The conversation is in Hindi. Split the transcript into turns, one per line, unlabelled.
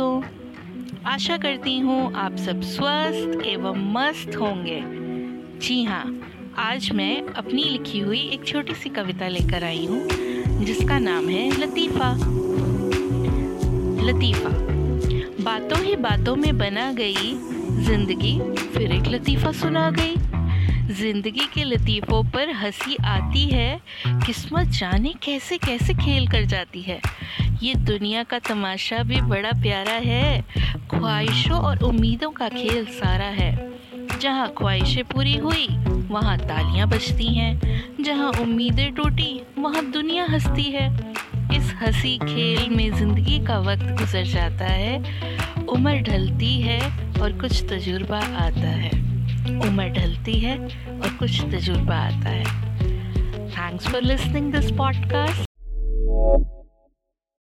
आशा करती हूँ आप सब स्वस्थ एवं मस्त होंगे। जी हाँ आज मैं अपनी लिखी हुई एक छोटी सी कविता लेकर आई हूँ, जिसका नाम है लतीफ़ा। लतीफ़ा, बातों ही बातों में बना गई ज़िंदगी, फिर एक लतीफ़ा सुना गई। ज़िंदगी के लतीफ़ों पर हँसी आती है, किस्मत जाने कैसे कैसे खेल कर जाती है। ये दुनिया का तमाशा भी बड़ा प्यारा है। ख्वाहिशों और उम्मीदों का खेल सारा है। जहाँ ख्वाहिशें पूरी हुई, वहाँ तालियाँ बजती हैं। जहाँ उम्मीदें टूटी, वहाँ दुनिया हंसती है। इस हँसी खेल में ज़िंदगी का वक्त गुजर जाता है। उम्र ढलती है और कुछ तजुर्बा आता है। उम्र ढलती है और कुछ तजुर्बा आता है। Thanks for listening this podcast